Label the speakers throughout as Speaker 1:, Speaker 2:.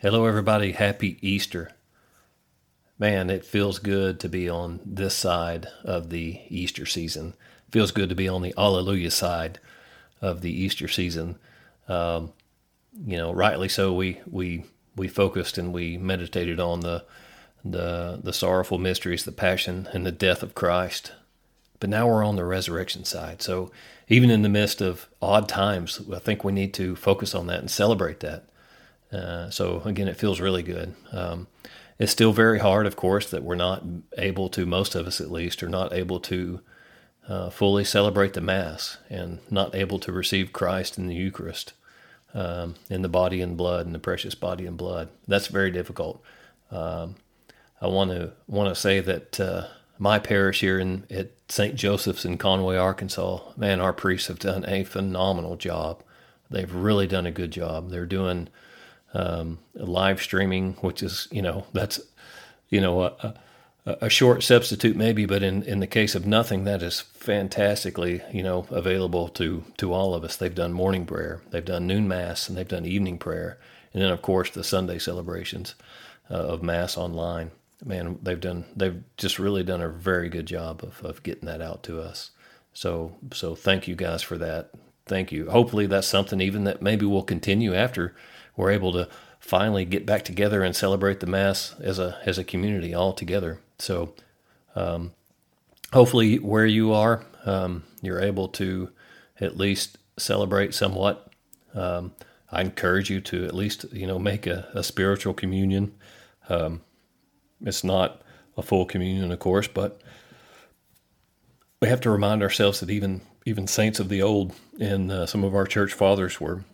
Speaker 1: Hello, everybody. Happy Easter. Man, it feels good to be on this side of the Easter season. It feels good to be on the Alleluia side of the Easter season. Um, you know, rightly so. We we we focused and we meditated on the the the sorrowful mysteries, the passion and the death of Christ. But now we're on the resurrection side. So even in the midst of odd times, I think we need to focus on that and celebrate that. Uh, so again, it feels really good. Um, it's still very hard, of course, that we're not able to, most of us at least, are not able to uh, fully celebrate the Mass and not able to receive Christ in the Eucharist, um, in the body and blood, in the precious body and blood. That's very difficult. Um, I want to want to say that uh, my parish here in at St. Joseph's in Conway, Arkansas, man, our priests have done a phenomenal job. They've really done a good job. They're doing um, live streaming, which is you know that's you know a, a, a, short substitute maybe, but in, in the case of nothing, that is fantastically you know available to to all of us. They've done morning prayer, they've done noon mass, and they've done evening prayer, and then of course the Sunday celebrations uh, of mass online. Man, they've done they've just really done a very good job of, of getting that out to us. So so thank you guys for that. Thank you. Hopefully that's something even that maybe will continue after we're able to finally get back together and celebrate the mass as a as a community all together. So, um, hopefully, where you are, um, you're able to at least celebrate somewhat. Um, I encourage you to at least you know make a, a spiritual communion. Um, it's not a full communion, of course, but we have to remind ourselves that even even saints of the old and uh, some of our church fathers were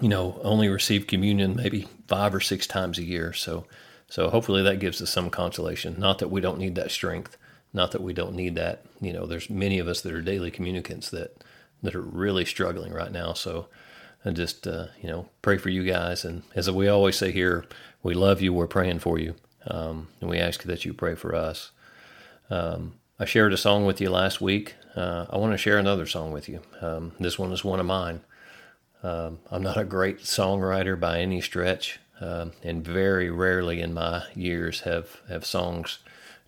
Speaker 1: you know, only receive communion maybe five or six times a year. So, so hopefully that gives us some consolation. Not that we don't need that strength, not that we don't need that. You know, there's many of us that are daily communicants that that are really struggling right now. So, I just uh, you know pray for you guys, and as we always say here, we love you. We're praying for you, um, and we ask that you pray for us. Um, I shared a song with you last week. Uh, I want to share another song with you. Um, this one is one of mine. Um, I'm not a great songwriter by any stretch, um, and very rarely in my years have, have songs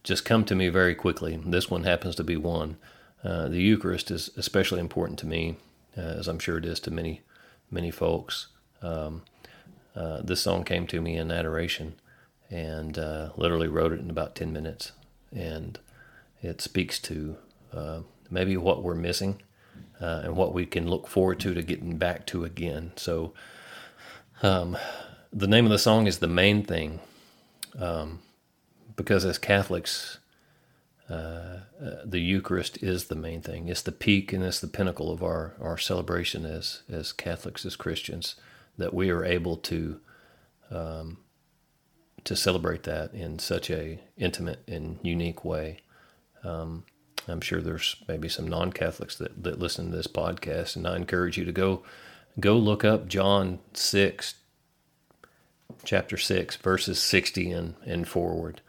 Speaker 1: just come to me very quickly. This one happens to be one. Uh, the Eucharist is especially important to me, uh, as I'm sure it is to many, many folks. Um, uh, this song came to me in adoration and uh, literally wrote it in about 10 minutes. And it speaks to uh, maybe what we're missing uh, and what we can look forward to to getting back to again. So, um, the name of the song is the main thing, um, because as Catholics, uh, uh, the Eucharist is the main thing. It's the peak and it's the pinnacle of our, our celebration as as Catholics as Christians that we are able to um, to celebrate that in such a intimate and unique way. Um, I'm sure there's maybe some non-Catholics that, that listen to this podcast, and I encourage you to go go look up John six, chapter six, verses sixty and and forward,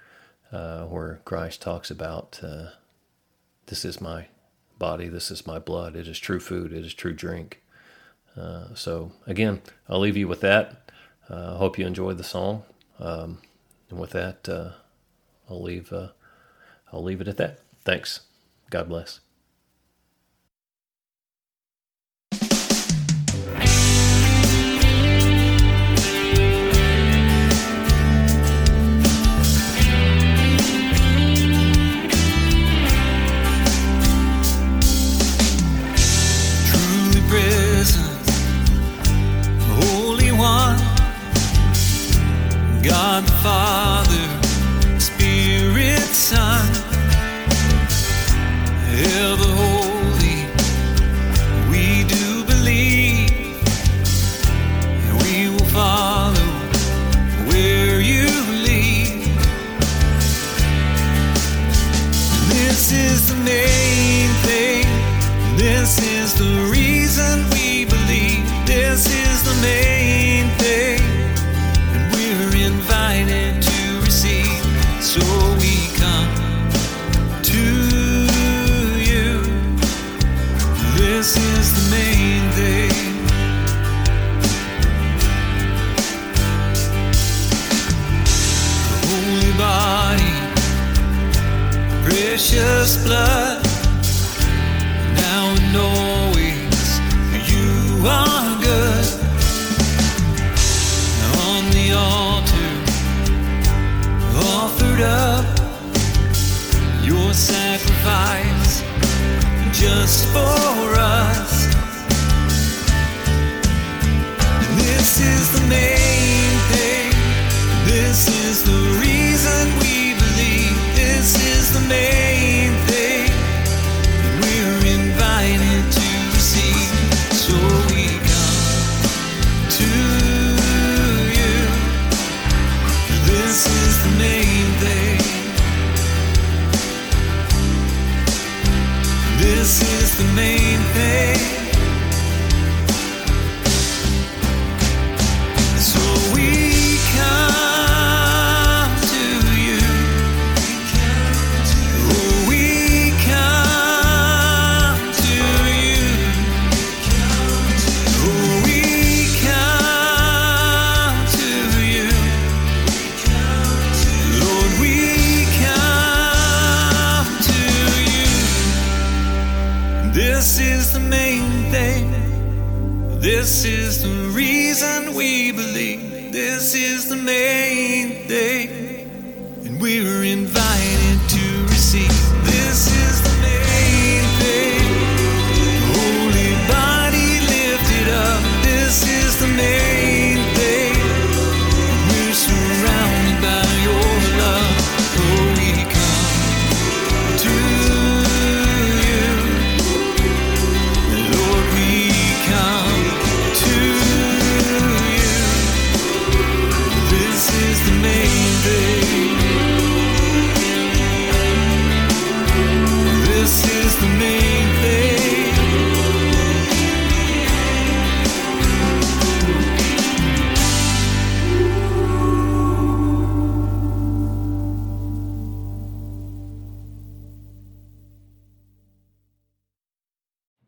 Speaker 1: uh, where Christ talks about uh, this is my body, this is my blood. It is true food. It is true drink. Uh, so again, I'll leave you with that. I uh, hope you enjoyed the song, um, and with that, uh, I'll leave. Uh, I'll leave it at that. Thanks. God bless.
Speaker 2: This is the main thing. This is the reason we believe. This is the main thing. And we're invited to receive. So we come. Precious blood. Now and always, you are good. On the altar, offered up your sacrifice just for the main thing. This is the reason we believe. This is the main thing. And we're invited to receive.